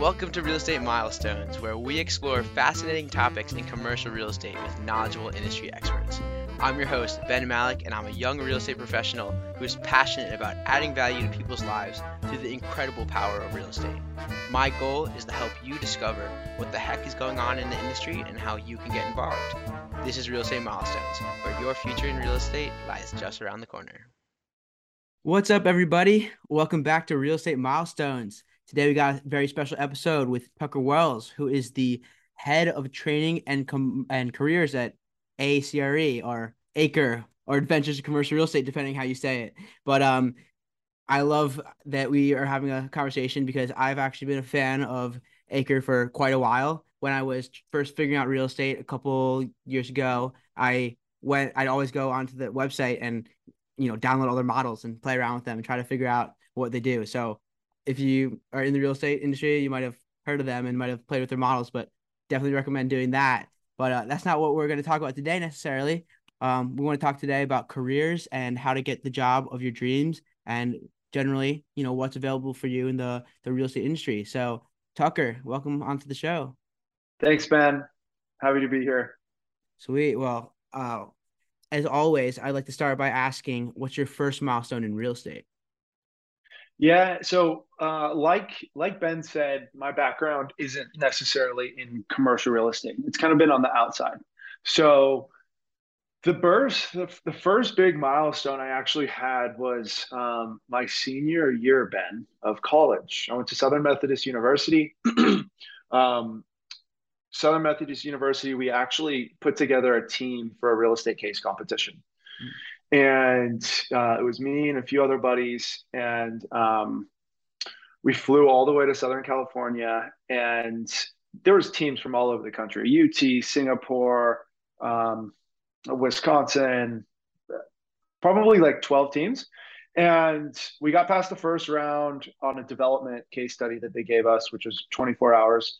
Welcome to Real Estate Milestones, where we explore fascinating topics in commercial real estate with knowledgeable industry experts. I'm your host, Ben Malech, and I'm a young real estate professional who is passionate about adding value to people's lives through the incredible power of real estate. My goal is to help you discover what the heck is going on in the industry and how you can get involved. This is Real Estate Milestones, where your future in real estate lies just around the corner. What's up, everybody? Welcome back to Real Estate Milestones. Today, we got a very special episode with Tucker Wells, who is the head of training and com- and careers at ACRE or Acre or Adventures in Commercial Real Estate, depending how you say it. But um, I love that we are having a conversation because I've actually been a fan of Acre for quite a while. When I was first figuring out real estate a couple years ago, I went. I'd always go onto the website and you know download all their models and play around with them and try to figure out what they do. So if you are in the real estate industry, you might have heard of them and might have played with their models, but definitely recommend doing that. But uh, that's not what we're going to talk about today necessarily. Um, we want to talk today about careers and how to get the job of your dreams and generally, you know, what's available for you in the the real estate industry. So, Tucker, welcome onto the show. Thanks, Ben. Happy to be here. Sweet. Well, uh, as always, I'd like to start by asking, what's your first milestone in real estate? Yeah, so uh, like like Ben said, my background isn't necessarily in commercial real estate. It's kind of been on the outside. So the burst, the, the first big milestone I actually had was um, my senior year, Ben, of college. I went to Southern Methodist University. um, Southern Methodist University, we actually put together a team for a real estate case competition. Mm-hmm. And uh, it was me and a few other buddies. And um, we flew all the way to Southern California. And there was teams from all over the country, UT, Singapore, um, Wisconsin, probably like 12 teams. And we got past the first round on a development case study that they gave us, which was 24 hours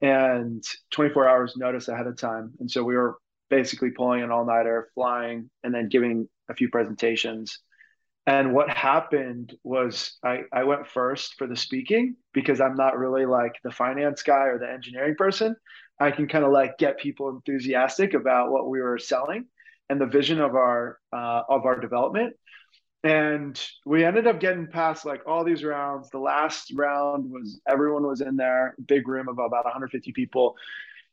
and 24 hours notice ahead of time. And so we were basically pulling an all nighter, flying, and then giving a few presentations. And what happened was I, I went first for the speaking because I'm not really like the finance guy or the engineering person. I can kind of like get people enthusiastic about what we were selling and the vision of our uh, of our development and we ended up getting past like all these rounds the last round was everyone was in there big room of about 150 people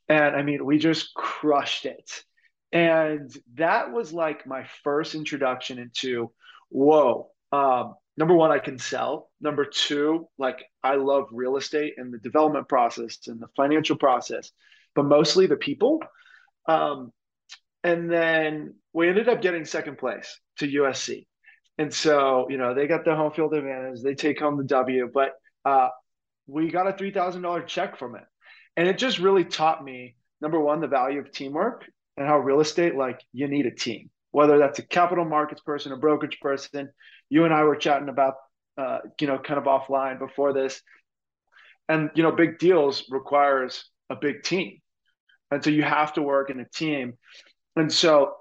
and i mean we just crushed it and that was like my first introduction into whoa um, number one i can sell number two like i love real estate and the development process and the financial process but mostly the people um, and then we ended up getting second place to usc and so, you know, they got the home field advantage. They take home the W, but uh, we got a $3,000 check from it. And it just really taught me, number one, the value of teamwork and how real estate, like, you need a team, whether that's a capital markets person, a brokerage person. You and I were chatting about, uh, you know, kind of offline before this. And, you know, big deals requires a big team. And so you have to work in a team. And so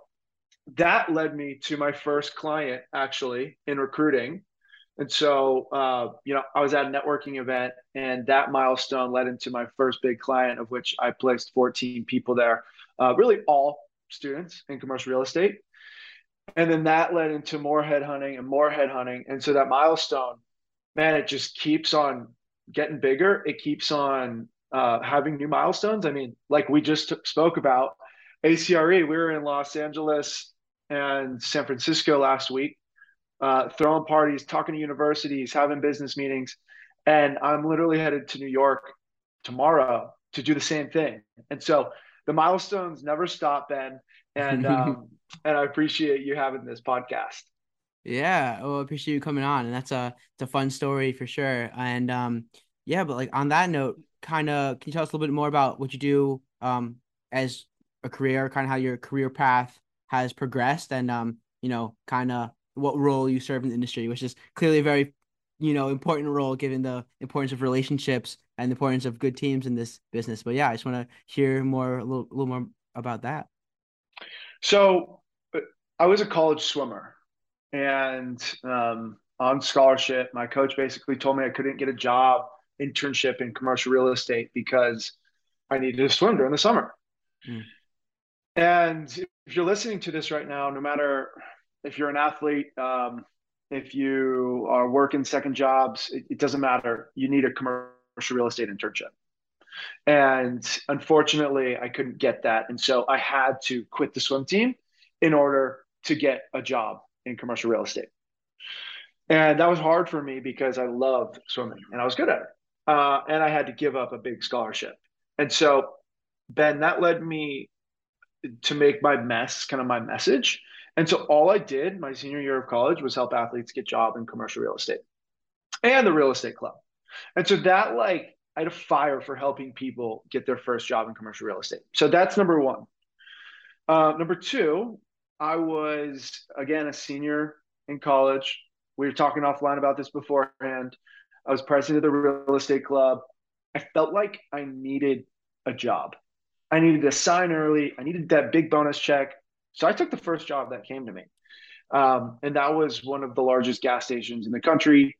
that led me to my first client actually in recruiting. And so, uh, you know, I was at a networking event, and that milestone led into my first big client, of which I placed 14 people there, uh, really all students in commercial real estate. And then that led into more headhunting and more headhunting. And so that milestone, man, it just keeps on getting bigger. It keeps on uh, having new milestones. I mean, like we just t- spoke about, ACRE, we were in Los Angeles and San Francisco last week, uh, throwing parties, talking to universities, having business meetings. And I'm literally headed to New York tomorrow to do the same thing. And so the milestones never stop, Ben. And um, and I appreciate you having this podcast. Yeah, well, I appreciate you coming on, and that's a it's a fun story for sure. And um, yeah, but like on that note, kind of, can you tell us a little bit more about what you do um as a career, kind of how your career path has progressed and um you know kind of what role you serve in the industry which is clearly a very you know important role given the importance of relationships and the importance of good teams in this business but yeah i just want to hear more a little, a little more about that so i was a college swimmer and um, on scholarship my coach basically told me i couldn't get a job internship in commercial real estate because I needed to swim during the summer. Mm. And if you're listening to this right now, no matter if you're an athlete, um, if you are working second jobs, it, it doesn't matter. You need a commercial real estate internship. And unfortunately, I couldn't get that. And so I had to quit the swim team in order to get a job in commercial real estate. And that was hard for me because I loved swimming and I was good at it. Uh, and I had to give up a big scholarship. And so, Ben, that led me to make my mess kind of my message. And so all I did my senior year of college was help athletes get job in commercial real estate and the real estate club. And so that like I had a fire for helping people get their first job in commercial real estate. So that's number one. Uh, number two, I was again a senior in college. We were talking offline about this beforehand. I was president of the real estate club. I felt like I needed a job. I needed to sign early. I needed that big bonus check. So I took the first job that came to me. Um, and that was one of the largest gas stations in the country.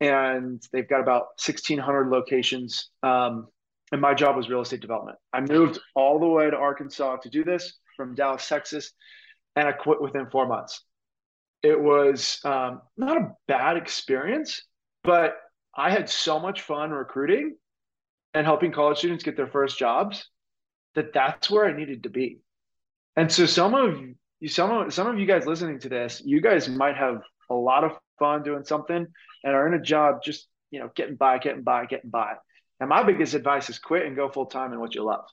And they've got about 1,600 locations. Um, and my job was real estate development. I moved all the way to Arkansas to do this from Dallas, Texas, and I quit within four months. It was um, not a bad experience, but I had so much fun recruiting and helping college students get their first jobs that that's where I needed to be. And so some of you, some of some of you guys listening to this, you guys might have a lot of fun doing something and are in a job just you know getting by, getting by, getting by. And my biggest advice is quit and go full time in what you love.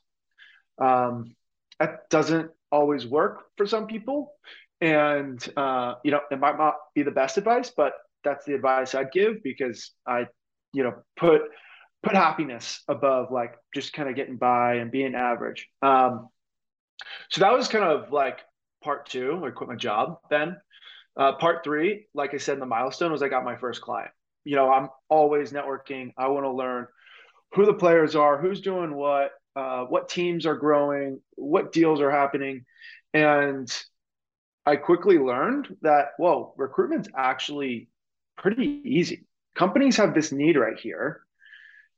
Um, that doesn't always work for some people, and uh, you know it might not be the best advice, but that's the advice I'd give because I, you know, put put happiness above like just kind of getting by and being average. Um, so that was kind of like part two. I quit my job then. Uh, part three, like I said, the milestone was I got my first client. You know, I'm always networking. I want to learn who the players are, who's doing what, uh, what teams are growing, what deals are happening. And I quickly learned that, whoa, recruitment's actually pretty easy. Companies have this need right here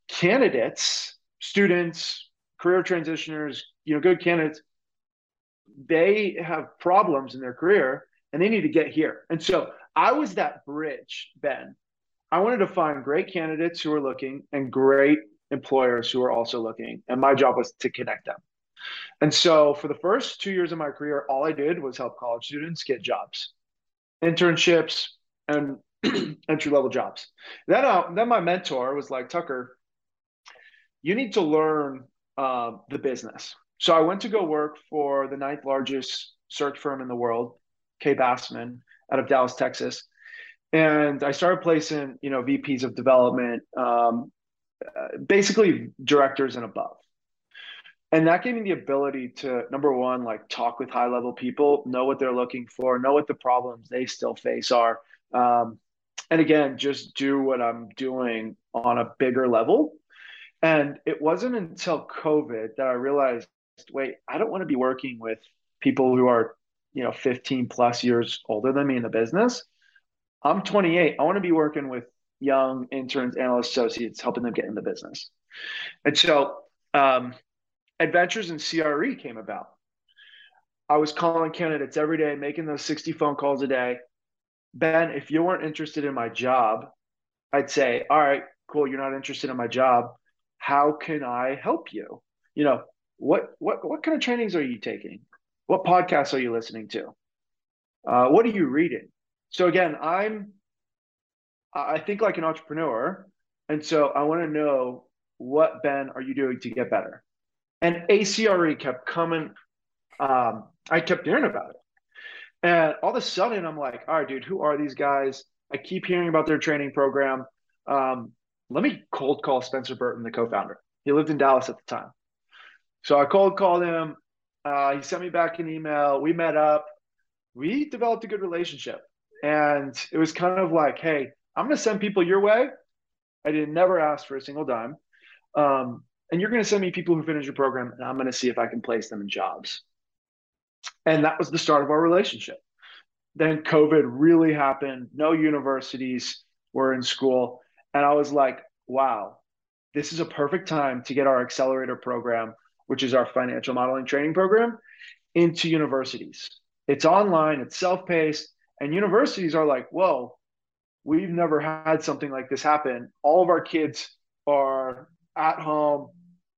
candidates, students, career transitioners, you know, good candidates, they have problems in their career and they need to get here. And so I was that bridge, Ben. I wanted to find great candidates who are looking and great employers who are also looking. And my job was to connect them. And so for the first two years of my career, all I did was help college students get jobs, internships, and entry level jobs. Then, uh, then my mentor was like, Tucker, you need to learn uh, the business. So I went to go work for the ninth largest search firm in the world, K. Bassman, out of Dallas, Texas. And I started placing, you know, VPs of development, um, uh, basically directors and above. And that gave me the ability to number one, like talk with high level people, know what they're looking for, know what the problems they still face are. Um, and again, just do what I'm doing on a bigger level and it wasn't until COVID that I realized, wait, I don't want to be working with people who are, you know, 15 plus years older than me in the business. I'm 28. I want to be working with young interns, analysts, associates, helping them get in the business. And so, um, Adventures in CRE came about. I was calling candidates every day, making those 60 phone calls a day. Ben, if you weren't interested in my job, I'd say, all right, cool, you're not interested in my job how can I help you? You know, what what what kind of trainings are you taking? What podcasts are you listening to? Uh, what are you reading? So again, I'm I think like an entrepreneur, and so I want to know what Ben are you doing to get better? And ACRE kept coming. Um, I kept hearing about it, and all of a sudden I'm like, all right, dude, who are these guys? I keep hearing about their training program. Um, let me cold call Spencer Burton, the co-founder. He lived in Dallas at the time. So I called him. Uh, he sent me back an email. We met up. We developed a good relationship. And it was kind of like, hey, I'm going to send people your way. I didn't never ask for a single dime. Um, and you're going to send me people who finish your program, and I'm going to see if I can place them in jobs. And that was the start of our relationship. Then COVID really happened. No universities were in school. And I was like, wow, this is a perfect time to get our accelerator program, which is our financial modeling training program, into universities. It's online, it's self paced, and universities are like, whoa, we've never had something like this happen. All of our kids are at home,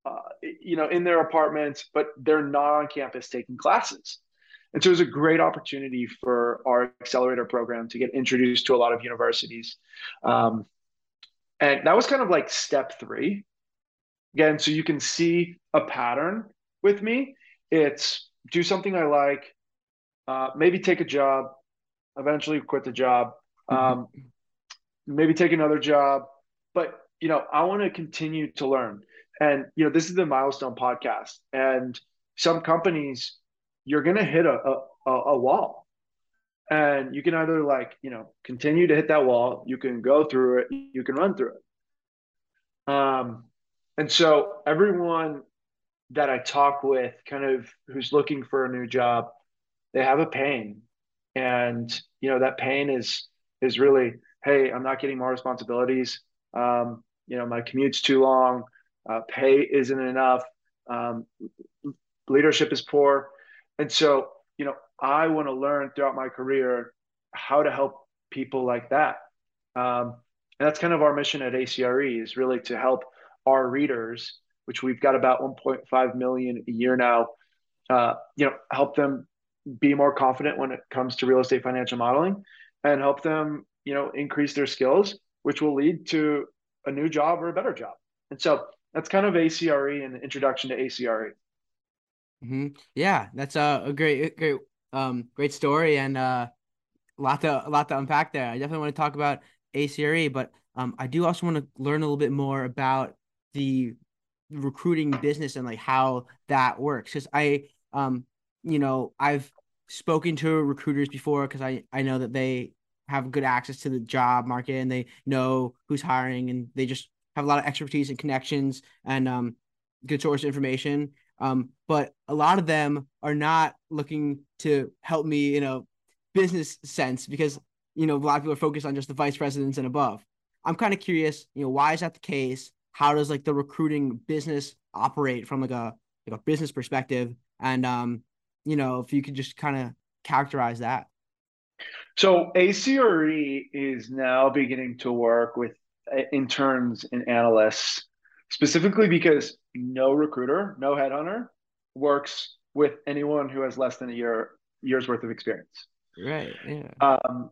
uh, you know, in their apartments, but they're not on campus taking classes. And so it was a great opportunity for our accelerator program to get introduced to a lot of universities. Um, and that was kind of like step three. Again, so you can see a pattern with me. It's do something I like, uh, maybe take a job, eventually quit the job, um, maybe take another job. But, you know, I want to continue to learn. And, you know, this is the milestone podcast. And some companies, you're going to hit a, a, a wall and you can either like you know continue to hit that wall you can go through it you can run through it um and so everyone that i talk with kind of who's looking for a new job they have a pain. And you know that pain is is really hey i'm not getting more responsibilities. Um you know my commute's too long. Uh, pay isn't enough. Um, leadership is poor. And so you know I want to learn throughout my career how to help people like that. Um, and that's kind of our mission at ACRE is really to help our readers, which we've got about 1.5 million a year now, uh, you know, help them be more confident when it comes to real estate financial modeling and help them, you know, increase their skills, which will lead to a new job or a better job. And so that's kind of ACRE and the introduction to ACRE. Mm-hmm. Yeah, that's a, a great, great um, great story and uh, a lot to a lot to unpack there. I definitely want to talk about ACRE, but um, I do also want to learn a little bit more about the recruiting business and like how that works. Because I, um, you know, I've spoken to recruiters before because I I know that they have good access to the job market and they know who's hiring and they just have a lot of expertise and connections and um good source information. Um, but a lot of them are not looking to help me in a business sense because you know a lot of people are focused on just the vice presidents and above. I'm kind of curious, you know, why is that the case? How does like the recruiting business operate from like a like a business perspective? And um, you know, if you could just kind of characterize that. So ACRE is now beginning to work with uh, interns and analysts specifically because no recruiter, no headhunter works with anyone who has less than a year year's worth of experience. Right. Yeah. Um,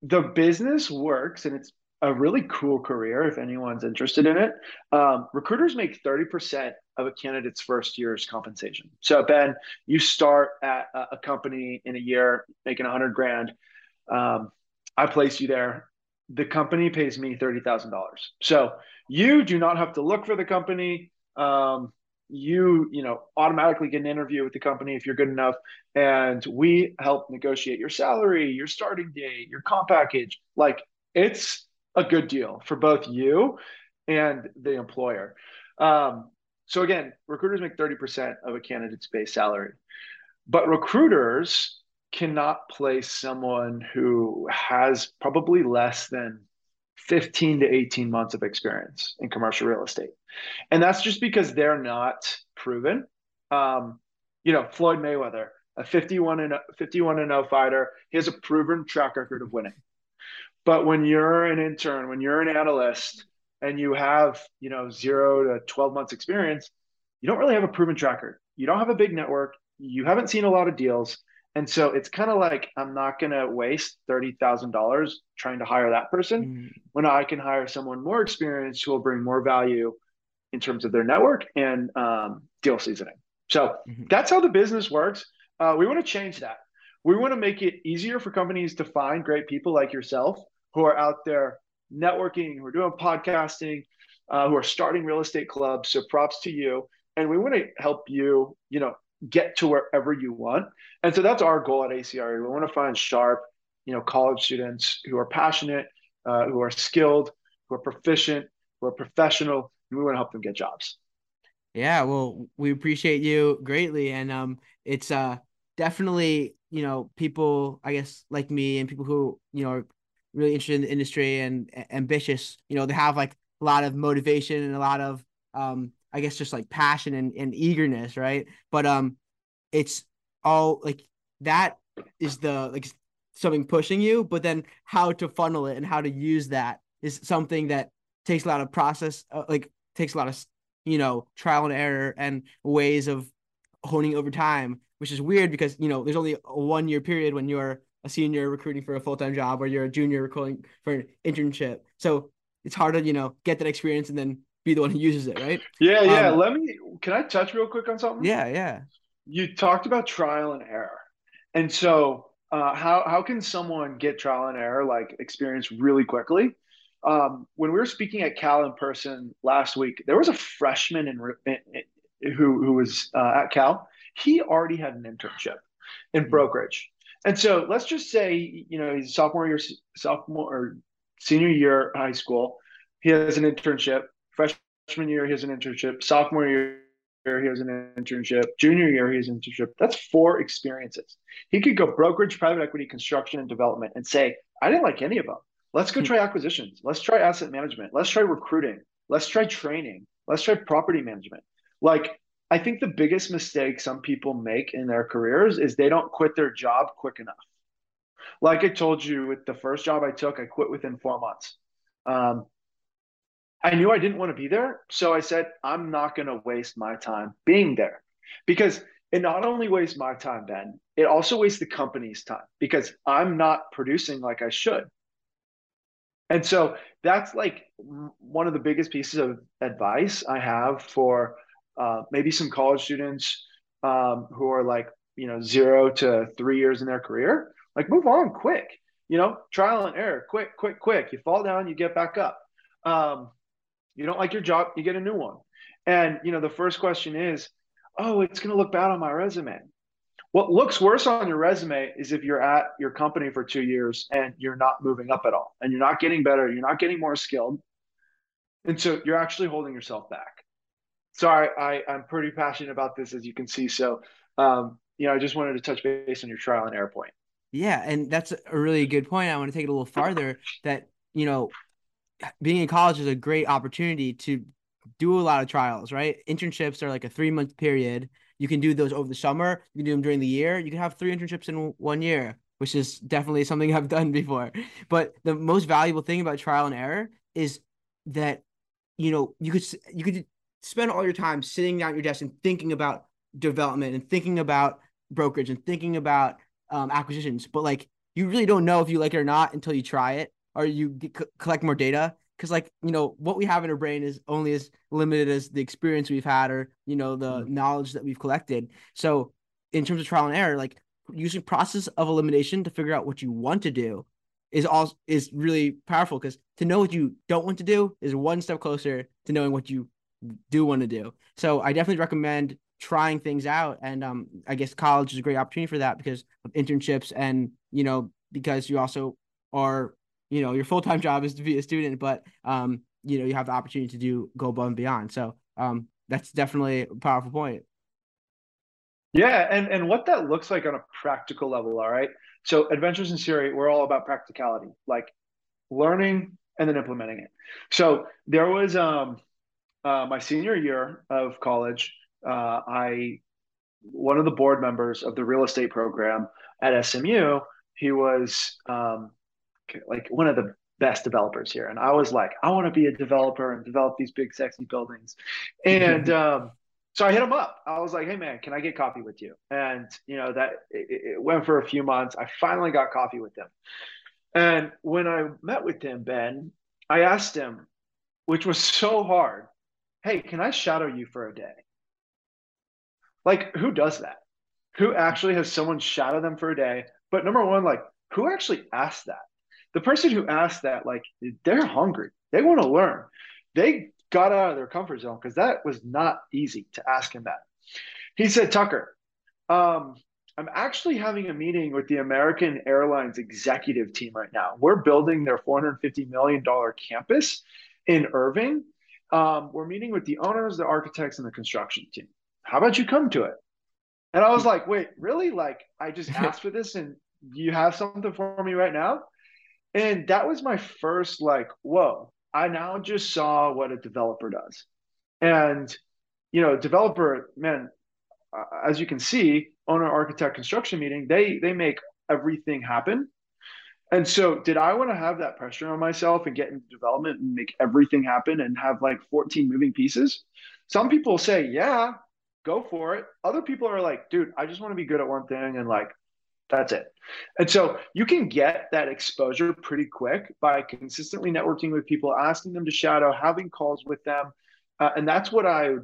the business works, and it's a really cool career if anyone's interested in it. Um, recruiters make 30% of a candidate's first year's compensation. So, Ben, you start at a company in a year making 100 grand. Um, I place you there. The company pays me $30,000. So, you do not have to look for the company. Um, you you know automatically get an interview with the company if you're good enough and we help negotiate your salary your starting date your comp package like it's a good deal for both you and the employer um, so again recruiters make 30% of a candidate's base salary but recruiters cannot place someone who has probably less than 15 to 18 months of experience in commercial real estate. And that's just because they're not proven. Um, you know, Floyd Mayweather, a 51 and 51 and 0 fighter, he has a proven track record of winning. But when you're an intern, when you're an analyst and you have, you know, 0 to 12 months experience, you don't really have a proven track record. You don't have a big network, you haven't seen a lot of deals, and so it's kind of like I'm not going to waste $30,000 trying to hire that person mm-hmm. when I can hire someone more experienced who will bring more value in terms of their network and um, deal seasoning. So mm-hmm. that's how the business works. Uh, we want to change that. We want to make it easier for companies to find great people like yourself who are out there networking, who are doing podcasting, uh, who are starting real estate clubs. So props to you. And we want to help you, you know, get to wherever you want. And so that's our goal at ACRE. We want to find sharp, you know, college students who are passionate, uh, who are skilled, who are proficient, who are professional, and we want to help them get jobs. Yeah, well, we appreciate you greatly, and um, it's uh definitely you know people I guess like me and people who you know are really interested in the industry and ambitious. You know, they have like a lot of motivation and a lot of um I guess just like passion and, and eagerness, right? But um it's all like that is the like something pushing you, but then how to funnel it and how to use that is something that takes a lot of process, uh, like takes a lot of you know trial and error and ways of honing over time, which is weird because you know there's only a one year period when you're a senior recruiting for a full time job or you're a junior recruiting for an internship. So it's hard to you know get that experience and then be the one who uses it, right? Yeah, yeah. Um, Let me. Can I touch real quick on something? Yeah, yeah. You talked about trial and error, and so uh, how how can someone get trial and error like experience really quickly? Um, when we were speaking at Cal in person last week, there was a freshman in, in, in who who was uh, at Cal. He already had an internship in mm-hmm. brokerage, and so let's just say you know he's sophomore year, sophomore or senior year high school. He has an internship. Freshman year, he has an internship. Sophomore year, he has an internship. Junior year, he has an internship. That's four experiences. He could go brokerage, private equity, construction, and development and say, I didn't like any of them. Let's go hmm. try acquisitions. Let's try asset management. Let's try recruiting. Let's try training. Let's try property management. Like, I think the biggest mistake some people make in their careers is they don't quit their job quick enough. Like I told you with the first job I took, I quit within four months. Um, I knew I didn't want to be there. So I said, I'm not going to waste my time being there because it not only wastes my time, Ben, it also wastes the company's time because I'm not producing like I should. And so that's like one of the biggest pieces of advice I have for uh, maybe some college students um, who are like, you know, zero to three years in their career. Like, move on quick, you know, trial and error, quick, quick, quick. You fall down, you get back up. Um, you don't like your job, you get a new one. And you know, the first question is, oh, it's going to look bad on my resume. What looks worse on your resume is if you're at your company for two years and you're not moving up at all, and you're not getting better, you're not getting more skilled, and so you're actually holding yourself back. Sorry, I, I'm pretty passionate about this, as you can see. So, um, you know, I just wanted to touch base on your trial and error point. Yeah, and that's a really good point. I want to take it a little farther. That you know, being in college is a great opportunity to do a lot of trials, right? Internships are like a three month period. You can do those over the summer. You can do them during the year. You can have three internships in one year, which is definitely something I've done before. But the most valuable thing about trial and error is that, you know, you could you could spend all your time sitting down at your desk and thinking about development and thinking about brokerage and thinking about um, acquisitions, but like you really don't know if you like it or not until you try it or you get, collect more data. Because like you know what we have in our brain is only as limited as the experience we've had or you know the mm-hmm. knowledge that we've collected. So in terms of trial and error like using process of elimination to figure out what you want to do is all is really powerful because to know what you don't want to do is one step closer to knowing what you do want to do. So i definitely recommend trying things out and um i guess college is a great opportunity for that because of internships and you know because you also are you know your full-time job is to be a student but um you know you have the opportunity to do go above and beyond. So um that's definitely a powerful point. Yeah and and what that looks like on a practical level all right? So adventures in CRE we're all about practicality like learning and then implementing it. So there was um uh, my senior year of college uh, i one of the board members of the real estate program at smu he was um, like one of the best developers here. And I was like, I want to be a developer and develop these big, sexy buildings. And um, so I hit him up. I was like, hey, man, can I get coffee with you? And, you know, that it, it went for a few months. I finally got coffee with him. And when I met with him, Ben, I asked him, which was so hard, hey, can I shadow you for a day? Like, who does that? Who actually has someone shadow them for a day? But number one, like, who actually asked that? the person who asked that, like, they're hungry. They want to learn. They got out of their comfort zone because that was not easy to ask him that. He said, Tucker, um, I'm actually having a meeting with the American Airlines executive team right now. We're building their $450 million campus in Irving. Um, we're meeting with the owners, the architects, and the construction team. How about you come to it? And I was like, wait, really? Like, I just asked for this and you have something for me right now? And that was my first like, whoa, I now just saw what a developer does. And, you know, developer, man, as you can see, owner, architect, construction meeting, they they make everything happen. And so, did I want to have that pressure on myself and get into development and make everything happen and have like 14 moving pieces? Some people say, yeah, go for it. Other people are like, dude, I just want to be good at one thing and like that's it. And so you can get that exposure pretty quick by consistently networking with people, asking them to shadow, having calls with them. Uh, and that's what I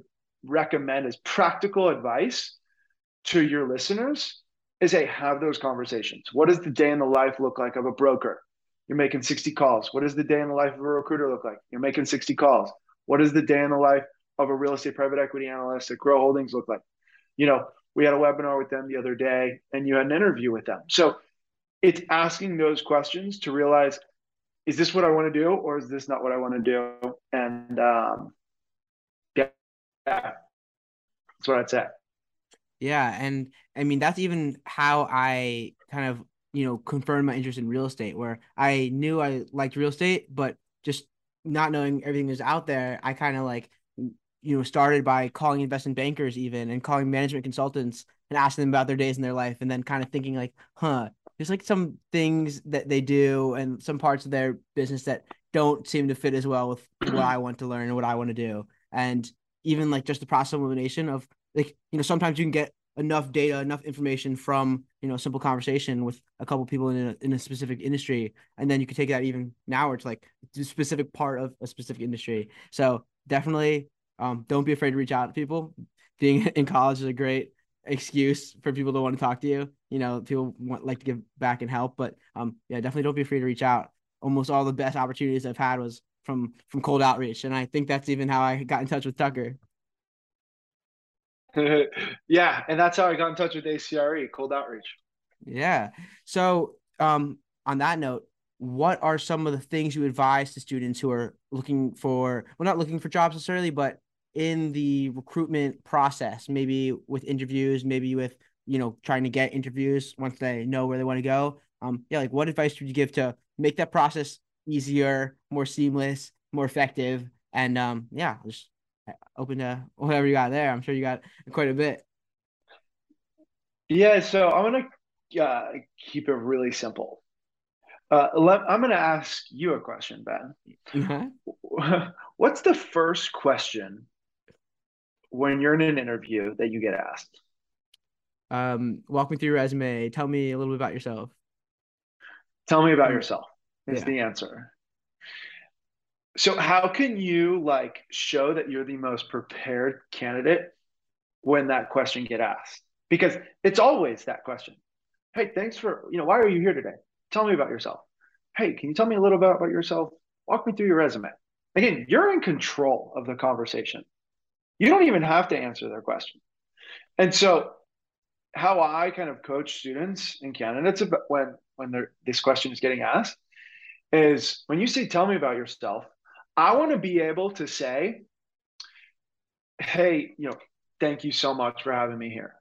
recommend as practical advice to your listeners is hey, have those conversations. What does the day in the life look like of a broker? You're making 60 calls. What does the day in the life of a recruiter look like? You're making 60 calls. What does the day in the life of a real estate private equity analyst at Crow Holdings look like? You know, we had a webinar with them the other day and you had an interview with them. So it's asking those questions to realize is this what I want to do or is this not what I want to do? And um, yeah, that's what I'd say. Yeah. And I mean, that's even how I kind of, you know, confirmed my interest in real estate, where I knew I liked real estate, but just not knowing everything that's out there, I kind of like you know, started by calling investment bankers even and calling management consultants and asking them about their days in their life and then kind of thinking like, huh, there's like some things that they do and some parts of their business that don't seem to fit as well with what I want to learn and what I want to do. And even like just the process of elimination of like, you know, sometimes you can get enough data, enough information from, you know, a simple conversation with a couple people in a, in a specific industry. And then you can take that even now it's like a specific part of a specific industry. So definitely um, don't be afraid to reach out to people. Being in college is a great excuse for people to want to talk to you. You know, people want like to give back and help, but um, yeah, definitely don't be afraid to reach out. Almost all the best opportunities I've had was from from cold outreach, and I think that's even how I got in touch with Tucker. yeah, and that's how I got in touch with ACRE, cold outreach. Yeah. So, um, on that note, what are some of the things you advise to students who are looking for well not looking for jobs necessarily but in the recruitment process, maybe with interviews, maybe with you know trying to get interviews once they know where they want to go. Um, yeah, like what advice would you give to make that process easier, more seamless, more effective, and um, yeah, just open to whatever you got there. I'm sure you got quite a bit. Yeah, so I'm gonna uh, keep it really simple. Uh, let, I'm gonna ask you a question, Ben. Mm-hmm. What's the first question when you're in an interview that you get asked? Um, walk me through your resume. Tell me a little bit about yourself. Tell me about yourself is yeah. the answer. So how can you like show that you're the most prepared candidate when that question get asked? Because it's always that question. Hey, thanks for, you know, why are you here today? Tell me about yourself. Hey, can you tell me a little bit about yourself? Walk me through your resume. Again, you're in control of the conversation. You don't even have to answer their question. And so, how I kind of coach students and candidates about when when this question is getting asked is when you say, "Tell me about yourself," I want to be able to say, "Hey, you know, thank you so much for having me here."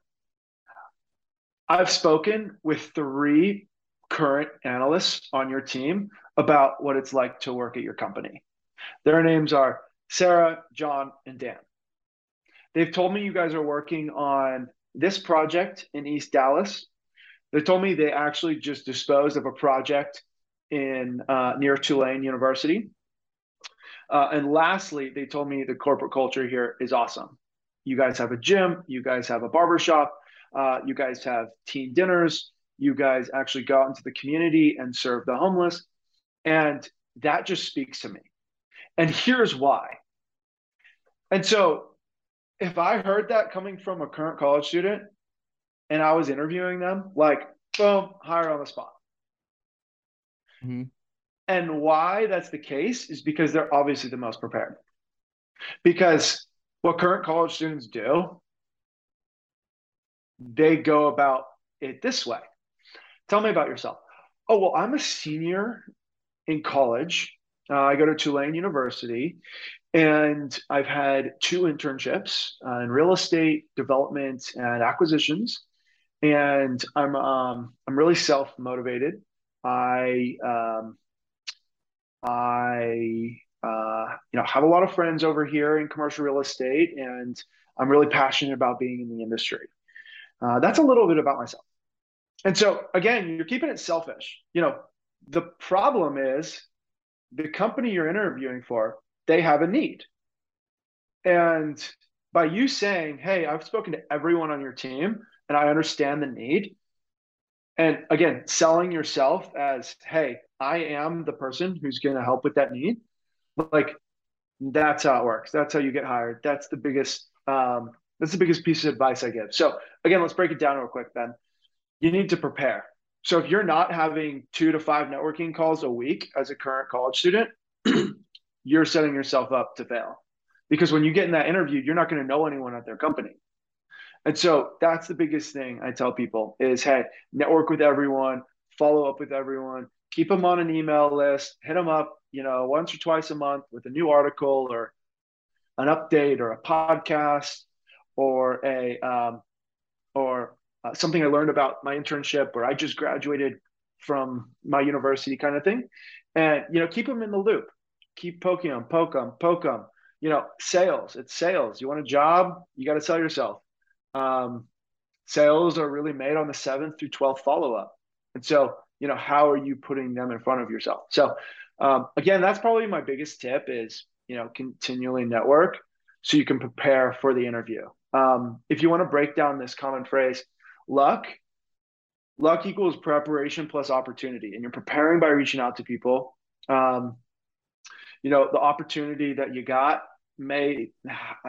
I've spoken with three current analysts on your team about what it's like to work at your company. Their names are Sarah, John, and Dan. They've told me you guys are working on this project in East Dallas. They told me they actually just disposed of a project in uh, near Tulane University. Uh, and lastly, they told me the corporate culture here is awesome. You guys have a gym, you guys have a barbershop, uh, you guys have team dinners, you guys actually go out into the community and serve the homeless. And that just speaks to me. And here's why. And so if I heard that coming from a current college student and I was interviewing them, like, boom, hire on the spot. Mm-hmm. And why that's the case is because they're obviously the most prepared. Because what current college students do, they go about it this way. Tell me about yourself. Oh, well, I'm a senior in college. Uh, I go to Tulane University, and I've had two internships uh, in real estate development and acquisitions. And I'm um, I'm really self motivated. I um, I uh, you know, have a lot of friends over here in commercial real estate, and I'm really passionate about being in the industry. Uh, that's a little bit about myself. And so, again, you're keeping it selfish. You know, the problem is the company you're interviewing for, they have a need. And by you saying, Hey, I've spoken to everyone on your team and I understand the need. And again, selling yourself as, Hey, I am the person who's going to help with that need like that's how it works. That's how you get hired. That's the biggest um, that's the biggest piece of advice I give. So again, let's break it down real quick, Ben. You need to prepare. So if you're not having two to five networking calls a week as a current college student, you're setting yourself up to fail. Because when you get in that interview, you're not going to know anyone at their company. And so that's the biggest thing I tell people is hey, network with everyone, follow up with everyone, keep them on an email list, hit them up, you know, once or twice a month with a new article or an update or a podcast or a um, or uh, something I learned about my internship or I just graduated from my university kind of thing. And, you know, keep them in the loop, keep poking them, poke them, poke them, you know, sales, it's sales. You want a job, you got to sell yourself. Um, sales are really made on the seventh through 12th follow up. And so, you know, how are you putting them in front of yourself? So um, again, that's probably my biggest tip is, you know, continually network so you can prepare for the interview. Um, if you want to break down this common phrase, luck, luck equals preparation plus opportunity. And you're preparing by reaching out to people. Um, you know, the opportunity that you got may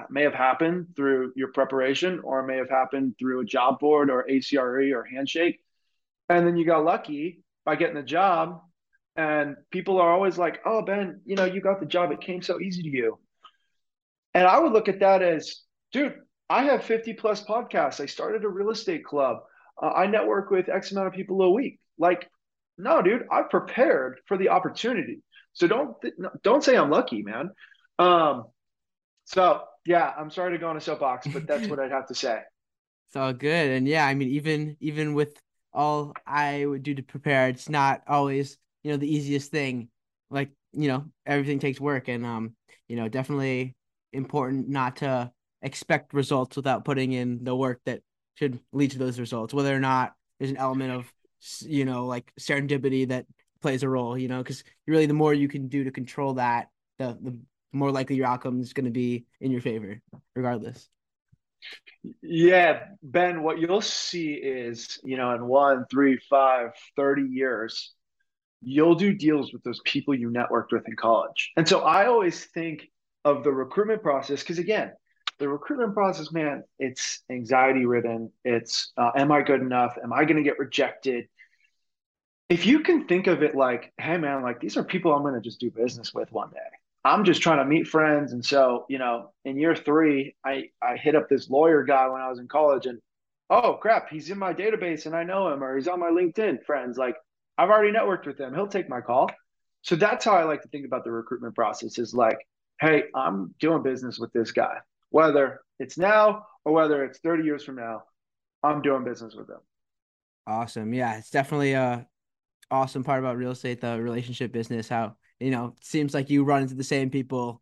may have happened through your preparation or may have happened through a job board or ACRE or handshake. And then you got lucky by getting the job and people are always like, oh, Ben, you know, you got the job. It came so easy to you. And I would look at that as, dude, I have 50 plus podcasts. I started a real estate club. Uh, I network with X amount of people a week. Like, no, dude, I've prepared for the opportunity. So don't don't say I'm lucky, man. Um, so yeah, I'm sorry to go on a soapbox, but that's what I'd have to say. It's all good, and yeah, I mean, even even with all I would do to prepare, it's not always you know the easiest thing like you know everything takes work and um you know definitely important not to expect results without putting in the work that should lead to those results whether or not there's an element of you know like serendipity that plays a role you know because really the more you can do to control that the the more likely your outcome is going to be in your favor regardless yeah ben what you'll see is you know in one three five 30 years you'll do deals with those people you networked with in college. And so I always think of the recruitment process because again, the recruitment process, man, it's anxiety ridden. It's uh, am I good enough? Am I going to get rejected? If you can think of it like, hey, man, like these are people I'm going to just do business with one day. I'm just trying to meet friends. And so, you know, in year three, I, I hit up this lawyer guy when I was in college and, oh, crap, he's in my database and I know him or he's on my LinkedIn friends. Like, I've already networked with him. He'll take my call. So that's how I like to think about the recruitment process is like, hey, I'm doing business with this guy, whether it's now or whether it's 30 years from now, I'm doing business with him. Awesome. Yeah, it's definitely a awesome part about real estate, the relationship business, how, you know, it seems like you run into the same people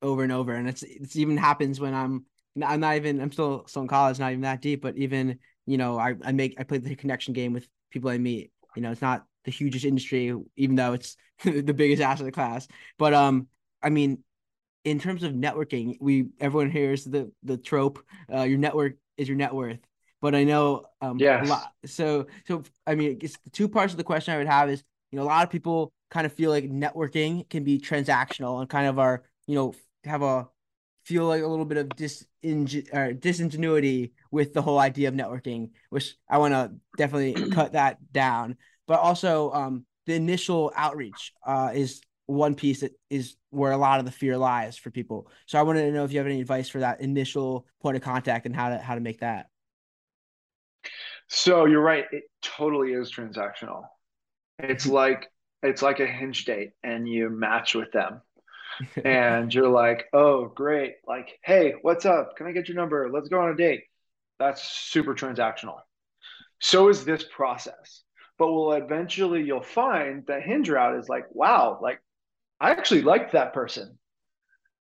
over and over. And it's, it's even happens when I'm, I'm not even, I'm still, still in college, not even that deep, but even, you know, I, I make, I play the connection game with people I meet you know, it's not the hugest industry, even though it's the biggest asset class. But um, I mean, in terms of networking, we everyone hears the the trope, uh, your network is your net worth. But I know um yes. so so I mean it's the two parts of the question I would have is you know a lot of people kind of feel like networking can be transactional and kind of are you know have a feel like a little bit of dis or disingenuity with the whole idea of networking, which I want to definitely cut that down. But also, um, the initial outreach uh, is one piece that is where a lot of the fear lies for people. So I wanted to know if you have any advice for that initial point of contact and how to how to make that. So you're right. It totally is transactional. It's mm-hmm. like it's like a hinge date, and you match with them and you're like, oh, great. Like, hey, what's up? Can I get your number? Let's go on a date. That's super transactional. So is this process. But will eventually you'll find that hinge route is like, wow, like I actually liked that person.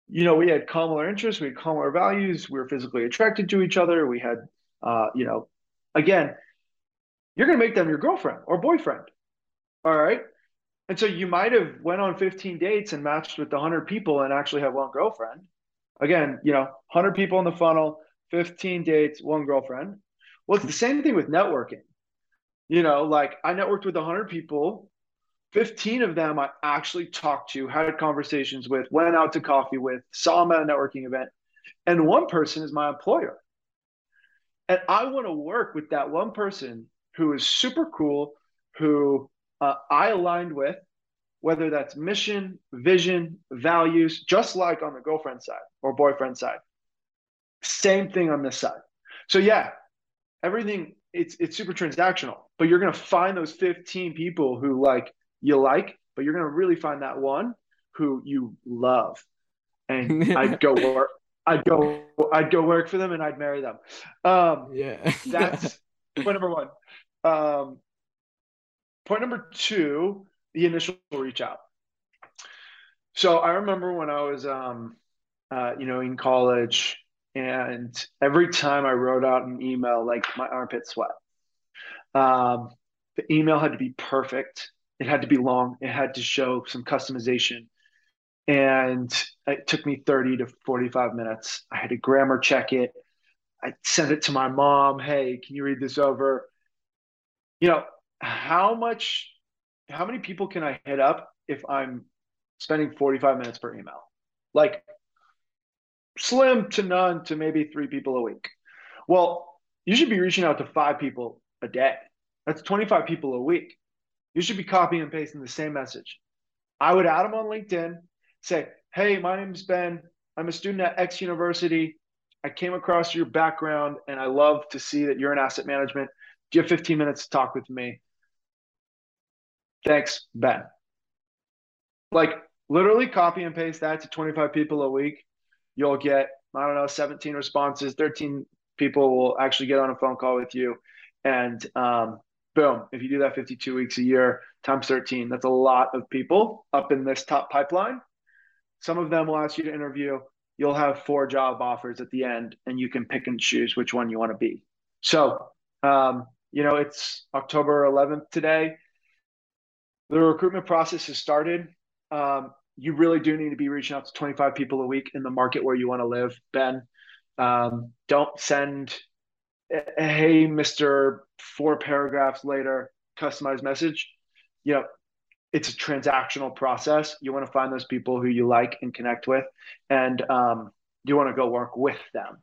You know, we had common interests, we had common values, we were physically attracted to each other. We had, uh, you know, again, you're going to make them your girlfriend or boyfriend. All right. And so you might have went on 15 dates and matched with the 100 people and actually have one girlfriend. Again, you know, 100 people in the funnel, 15 dates, one girlfriend. Well, it's the same thing with networking. You know, like I networked with 100 people 15 of them I actually talked to, had conversations with, went out to coffee with, saw them at a networking event. And one person is my employer. And I want to work with that one person who is super cool, who uh, I aligned with, whether that's mission, vision, values, just like on the girlfriend side or boyfriend side. Same thing on this side. So, yeah, everything it's it's super transactional but you're going to find those 15 people who like you like, but you're going to really find that one who you love. And I'd go work. I'd go. I'd go work for them, and I'd marry them. Um, yeah, that's point number one. Um, point number two: the initial reach out. So I remember when I was, um, uh, you know, in college, and every time I wrote out an email, like my armpit sweat. Um, the email had to be perfect. It had to be long. It had to show some customization. And it took me 30 to 45 minutes. I had to grammar check it. I sent it to my mom. Hey, can you read this over? You know, how much, how many people can I hit up if I'm spending 45 minutes per email? Like slim to none to maybe three people a week. Well, you should be reaching out to five people a day. That's 25 people a week you should be copying and pasting the same message. I would add them on LinkedIn, say, Hey, my name's Ben. I'm a student at X University. I came across your background and I love to see that you're in asset management. Do you have 15 minutes to talk with me? Thanks, Ben. Like literally copy and paste that to 25 people a week. You'll get, I don't know, 17 responses. 13 people will actually get on a phone call with you. And um, boom, if you do that 52 weeks a year times 13, that's a lot of people up in this top pipeline. Some of them will ask you to interview. You'll have four job offers at the end, and you can pick and choose which one you want to be. So, um, you know, it's October 11th today. The recruitment process has started. Um, you really do need to be reaching out to 25 people a week in the market where you want to live, Ben. Um, don't send hey, Mr. Four paragraphs later, customized message. You know, it's a transactional process. You want to find those people who you like and connect with, and um, you want to go work with them.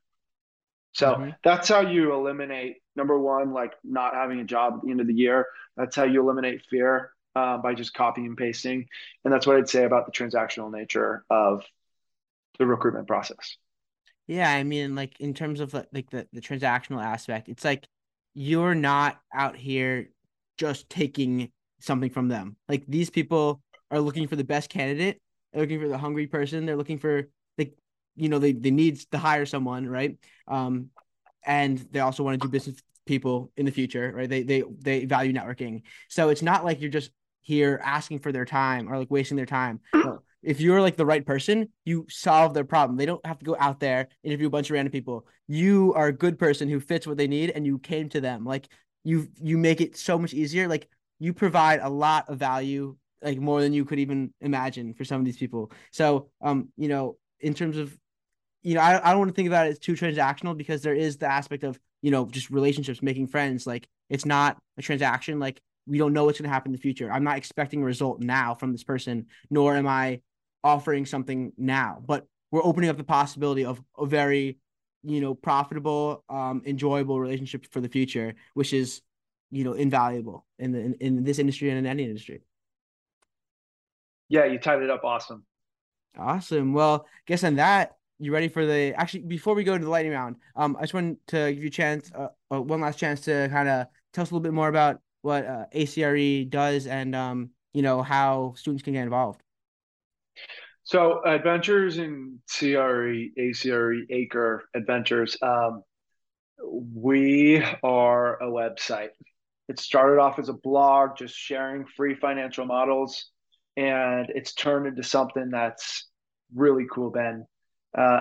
So mm-hmm. that's how you eliminate number one, like not having a job at the end of the year. That's how you eliminate fear uh, by just copying and pasting. And that's what I'd say about the transactional nature of the recruitment process. Yeah, I mean, like in terms of like the, the transactional aspect, it's like you're not out here just taking something from them. Like these people are looking for the best candidate, they're looking for the hungry person, they're looking for like you know, they, they need to hire someone, right? Um, and they also want to do business people in the future, right? They they they value networking. So it's not like you're just here asking for their time or like wasting their time. No, if you're like the right person, you solve their problem. They don't have to go out there interview a bunch of random people. You are a good person who fits what they need, and you came to them. Like you, you make it so much easier. Like you provide a lot of value, like more than you could even imagine for some of these people. So, um, you know, in terms of, you know, I, I don't want to think about it as too transactional because there is the aspect of you know just relationships, making friends. Like it's not a transaction. Like we don't know what's going to happen in the future. I'm not expecting a result now from this person, nor am I offering something now, but we're opening up the possibility of a very, you know, profitable, um, enjoyable relationship for the future, which is, you know, invaluable in the in, in this industry and in any industry. Yeah, you tied it up awesome. Awesome. Well, guess on that, you ready for the actually before we go to the lightning round, um, I just wanted to give you a chance, uh, uh one last chance to kind of tell us a little bit more about what uh, ACRE does and um, you know, how students can get involved. So adventures in CRE, ACRE, Acre Adventures. Um, we are a website. It started off as a blog, just sharing free financial models and it's turned into something that's really cool, Ben. Uh,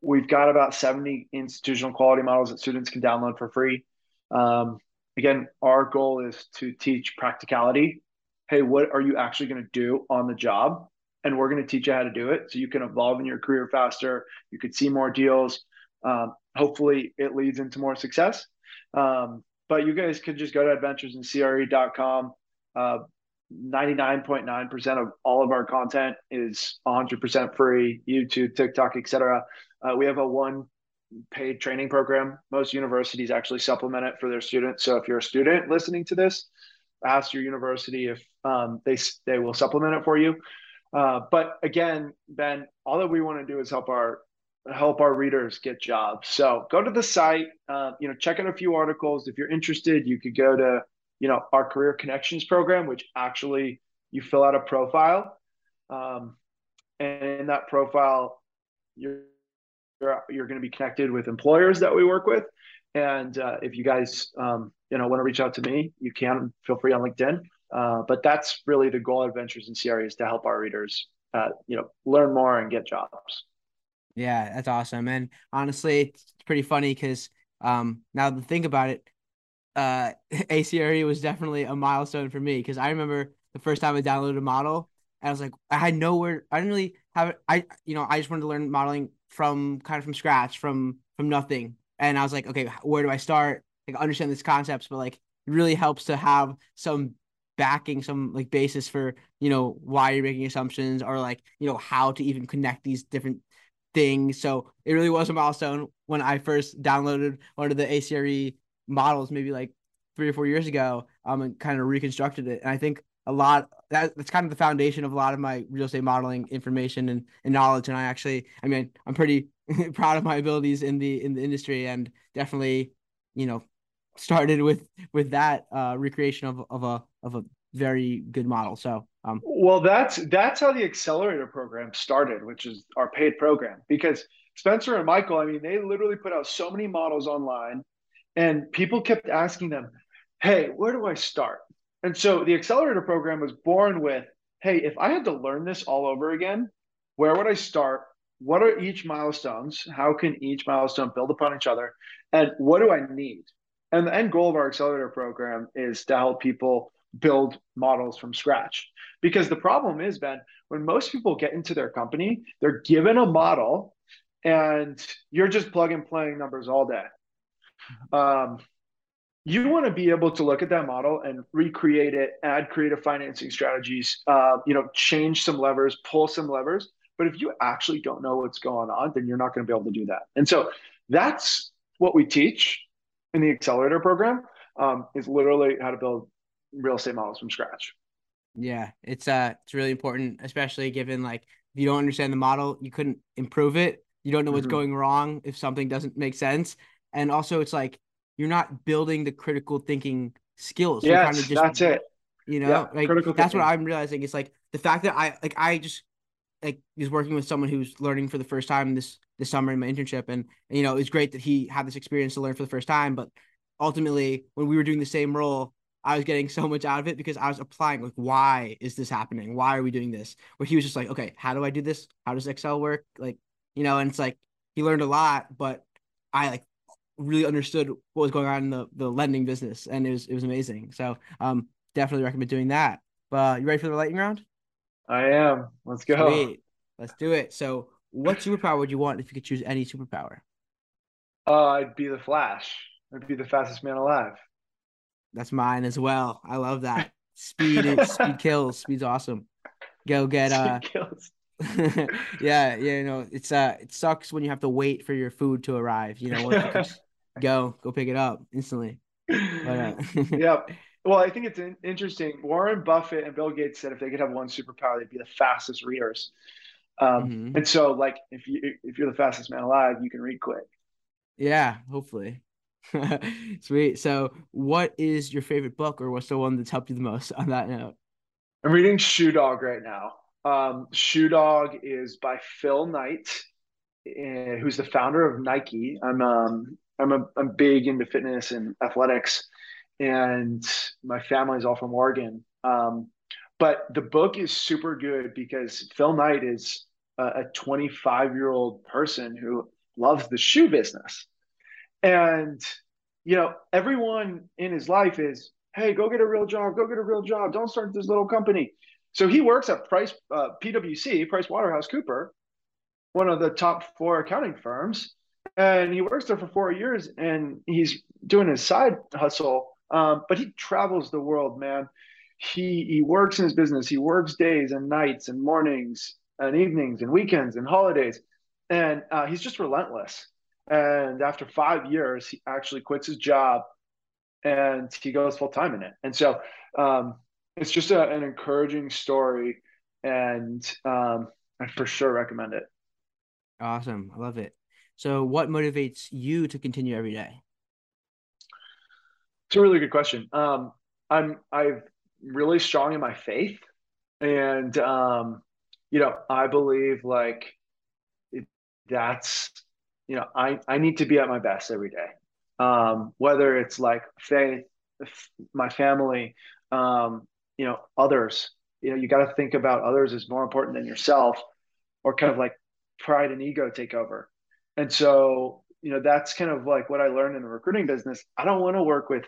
we've got about 70 institutional quality models that students can download for free. Um, again, our goal is to teach practicality. Hey, what are you actually going to do on the job? And we're going to teach you how to do it so you can evolve in your career faster. You could see more deals. Um, hopefully, it leads into more success. Um, but you guys could just go to adventuresincre.com. Uh, 99.9% of all of our content is 100% free youtube tiktok etc uh, we have a one paid training program. Most universities actually supplement it for their students. So if you're a student listening to this ask your university if um, they they will supplement it for you. Uh, but again ben all that we want to do is help our help our readers get jobs. So go to the site uh, you know check out a few articles. If you're interested you could go to you know our career connections program which actually you fill out a profile um, and in that profile you're you're, you're going to be connected with employers that we work with and uh, if you guys um, you know want to reach out to me you can feel free on linkedin uh, but that's really the goal of adventures in cre is to help our readers uh, you know learn more and get jobs yeah that's awesome and honestly it's pretty funny because um, now to think about it uh, ACRE was definitely a milestone for me because I remember the first time I downloaded a model, I was like, I had nowhere. I didn't really have it. I, you know, I just wanted to learn modeling from kind of from scratch, from from nothing. And I was like, okay, where do I start? Like, understand these concepts, but like, it really helps to have some backing, some like basis for you know why you're making assumptions or like you know how to even connect these different things. So it really was a milestone when I first downloaded one of the ACRE models maybe like three or four years ago um and kind of reconstructed it and i think a lot that that's kind of the foundation of a lot of my real estate modeling information and, and knowledge. And i actually i mean i'm pretty proud of my abilities in the in the industry and definitely you know started with with that uh recreation of, of a of a very good model. So um well that's that's how the accelerator program started which is our paid program. Because spencer and michael i mean they literally put out so many models online and people kept asking them, hey, where do I start? And so the accelerator program was born with, hey, if I had to learn this all over again, where would I start? What are each milestones? How can each milestone build upon each other? And what do I need? And the end goal of our accelerator program is to help people build models from scratch. Because the problem is, Ben, when most people get into their company, they're given a model and you're just plug and playing numbers all day. Um, you want to be able to look at that model and recreate it, add creative financing strategies, uh, you know, change some levers, pull some levers. But if you actually don't know what's going on, then you're not going to be able to do that. And so that's what we teach in the accelerator program um, is literally how to build real estate models from scratch. Yeah, it's uh, it's really important, especially given like if you don't understand the model, you couldn't improve it. You don't know what's mm-hmm. going wrong if something doesn't make sense and also it's like you're not building the critical thinking skills. Yeah, kind of that's it. You know, yeah, like critical that's thinking. what I'm realizing. It's like the fact that I like I just like was working with someone who's learning for the first time this this summer in my internship, and, and you know it's great that he had this experience to learn for the first time. But ultimately, when we were doing the same role, I was getting so much out of it because I was applying like, why is this happening? Why are we doing this? Where he was just like, okay, how do I do this? How does Excel work? Like, you know, and it's like he learned a lot, but I like really understood what was going on in the, the lending business and it was it was amazing. So um definitely recommend doing that. But uh, you ready for the lightning round? I am. Let's go. Sweet. Let's do it. So what superpower would you want if you could choose any superpower? Uh I'd be the Flash. I'd be the fastest man alive. That's mine as well. I love that. Speed is, speed kills. Speed's awesome. Go get uh yeah, yeah, you know, it's uh it sucks when you have to wait for your food to arrive, you know, go go pick it up instantly. But, uh, yep. Well, I think it's interesting. Warren Buffett and Bill Gates said if they could have one superpower, they'd be the fastest readers. Um, mm-hmm. And so, like, if you if you're the fastest man alive, you can read quick. Yeah, hopefully. Sweet. So, what is your favorite book, or what's the one that's helped you the most on that note? I'm reading Shoe Dog right now. Um, Shoe Dog is by Phil Knight, uh, who's the founder of Nike. I'm um, I'm a, I'm big into fitness and athletics, and my family is all from Oregon. Um, but the book is super good because Phil Knight is a 25 year old person who loves the shoe business. And, you know, everyone in his life is, hey, go get a real job, go get a real job, don't start this little company. So he works at Price uh, PwC, Price Waterhouse Cooper, one of the top four accounting firms, and he works there for four years, and he's doing his side hustle. Um, but he travels the world, man. He he works in his business. He works days and nights and mornings and evenings and weekends and holidays, and uh, he's just relentless. And after five years, he actually quits his job and he goes full time in it. And so um, it's just a, an encouraging story, and um, I for sure recommend it. Awesome, I love it. So, what motivates you to continue every day? It's a really good question. Um, I'm I'm really strong in my faith, and um, you know, I believe like that's you know, I I need to be at my best every day. Um, whether it's like faith, my family, um, you know others you know you got to think about others as more important than yourself or kind of like pride and ego take over and so you know that's kind of like what i learned in the recruiting business. I don't want to work with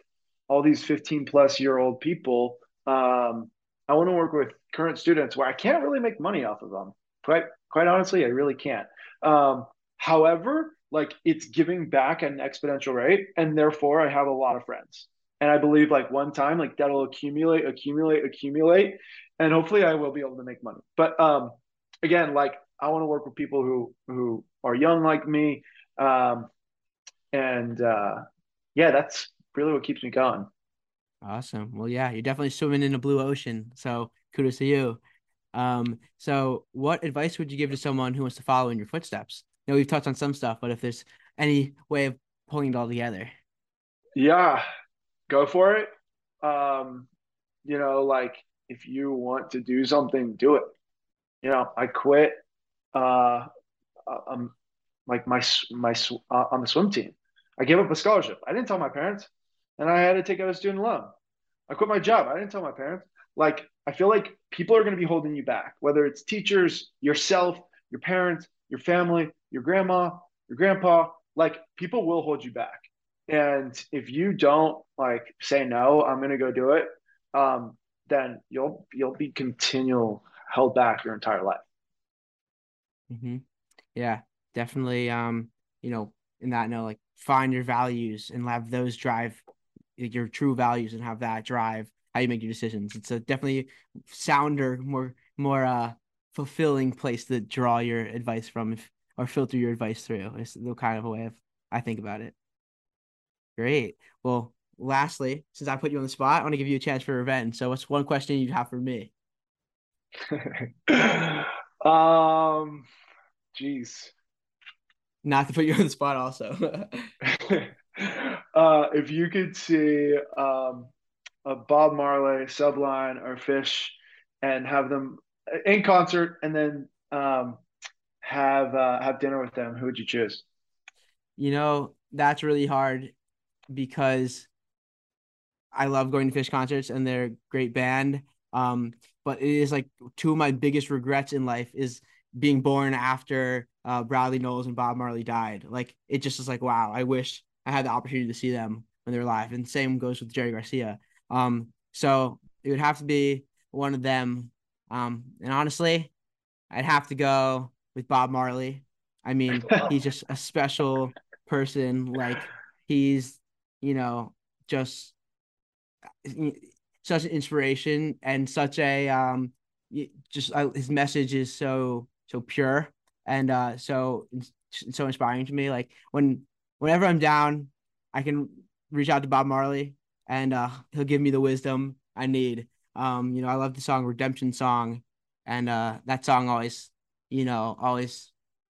all these 15 plus year old people. Um, i want to work with current students where i can't really make money off of them. Quite quite honestly i really can't. Um, however like it's giving back at an exponential rate and therefore i have a lot of friends. And I believe like one time, like that'll accumulate, accumulate, accumulate, and hopefully I will be able to make money. But um, again, like I want to work with people who who are young like me, um, and uh, yeah, that's really what keeps me going. Awesome. Well, yeah, you're definitely swimming in a blue ocean. So kudos to you. Um, so what advice would you give to someone who wants to follow in your footsteps? You know, we've touched on some stuff, but if there's any way of pulling it all together. Yeah, go for it. Um, you know, like if you want to do something, do it. You know, I quit. Uh, um, like my my uh, on the swim team. I gave up a scholarship. I didn't tell my parents, and I had to take out a student loan. I quit my job. I didn't tell my parents. Like I feel like people are going to be holding you back, whether it's teachers, yourself, your parents, your family, your grandma, your grandpa. Like people will hold you back. And if you don't like say no, I'm gonna go do it, um, then you'll you'll be continual held back your entire life. Mm-hmm. Yeah, definitely. Um, you know, in that note, like find your values and have those drive your true values and have that drive how you make your decisions. It's a definitely sounder, more more uh fulfilling place to draw your advice from if, or filter your advice through. It's the kind of a way of I think about it. Great. Well, lastly, since I put you on the spot, I want to give you a chance for revenge. So, what's one question you'd have for me? um, jeez. Not to put you on the spot, also. uh, if you could see um, a Bob Marley, Sublime, or Phish, and have them in concert, and then um, have uh, have dinner with them, who would you choose? You know, that's really hard because I love going to Phish concerts and they're a great band. Um, but it is like two of my biggest regrets in life is being born after uh, Bradley Nowell and Bob Marley died. Like it just is like wow, I wish I had the opportunity to see them when they're alive. And same goes with Jerry Garcia. Um, so it would have to be one of them. Um, and honestly, I'd have to go with Bob Marley. I mean, he's just a special person. Like he's you know, just such an inspiration and such a um just uh, his message is so so pure and uh so so inspiring to me. Like when whenever i'm down i can reach out to bob marley and uh he'll give me the wisdom i need. Um you know i love the song redemption song and uh that song always you know always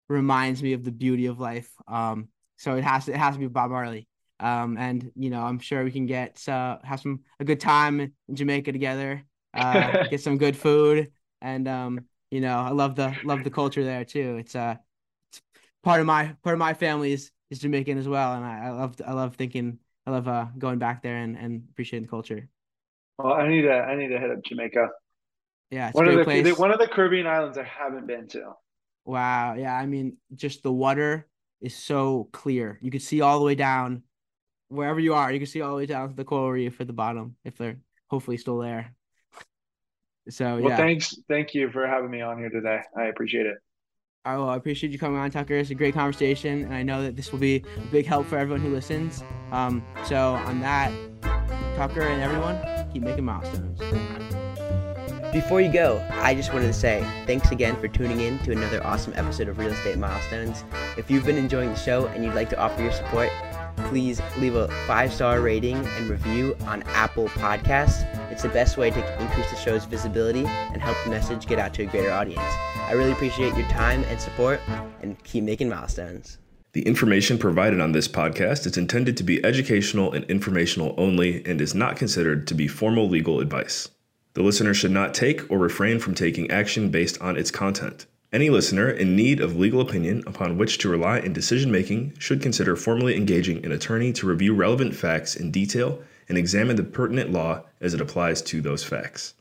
reminds me of the beauty of life. Um so it has to it has to be bob marley um, and you know, I'm sure we can get uh, have some a good time in Jamaica together, uh, get some good food, and um, you know, I love the love the culture there too. It's uh, it's part of my part of my family is is Jamaican as well, and I, I love I love thinking I love uh going back there and and appreciating the culture. Well, I need to I need to hit up Jamaica. Yeah, it's one of the place. one of the Caribbean islands I haven't been to. Wow. Yeah. I mean, just the water is so clear. You can see all the way down wherever you are. You can see all the way down to the coral reef at the bottom if they're hopefully still there. So Well, yeah. thanks, thank you for having me on here today. I appreciate it. I will. I appreciate you coming on, Tucker. It's a great conversation, and I know that this will be a big help for everyone who listens. Um, so on that, Tucker and everyone, keep making milestones. Before you go, I just wanted to say thanks again for tuning in to another awesome episode of Real Estate Milestones. If you've been enjoying the show and you'd like to offer your support, please leave a five star rating and review on Apple Podcasts. It's the best way to increase the show's visibility and help the message get out to a greater audience. I really appreciate your time and support, and keep making milestones. The information provided on this podcast is intended to be educational and informational only and is not considered to be formal legal advice. The listener should not take or refrain from taking action based on its content. Any listener in need of legal opinion upon which to rely in decision making should consider formally engaging an attorney to review relevant facts in detail and examine the pertinent law as it applies to those facts.